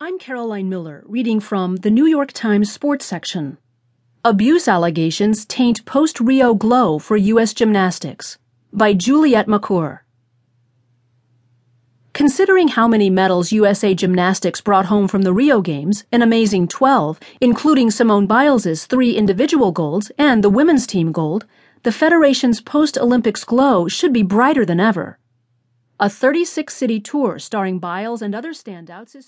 I'm Caroline Miller, reading from the New York Times Sports section. Abuse allegations taint post Rio glow for U.S. gymnastics by Juliet Macur. Considering how many medals USA Gymnastics brought home from the Rio Games, an amazing 12, including Simone Biles' three individual golds and the women's team gold, the Federation's post Olympics glow should be brighter than ever. A 36 city tour starring Biles and other standouts is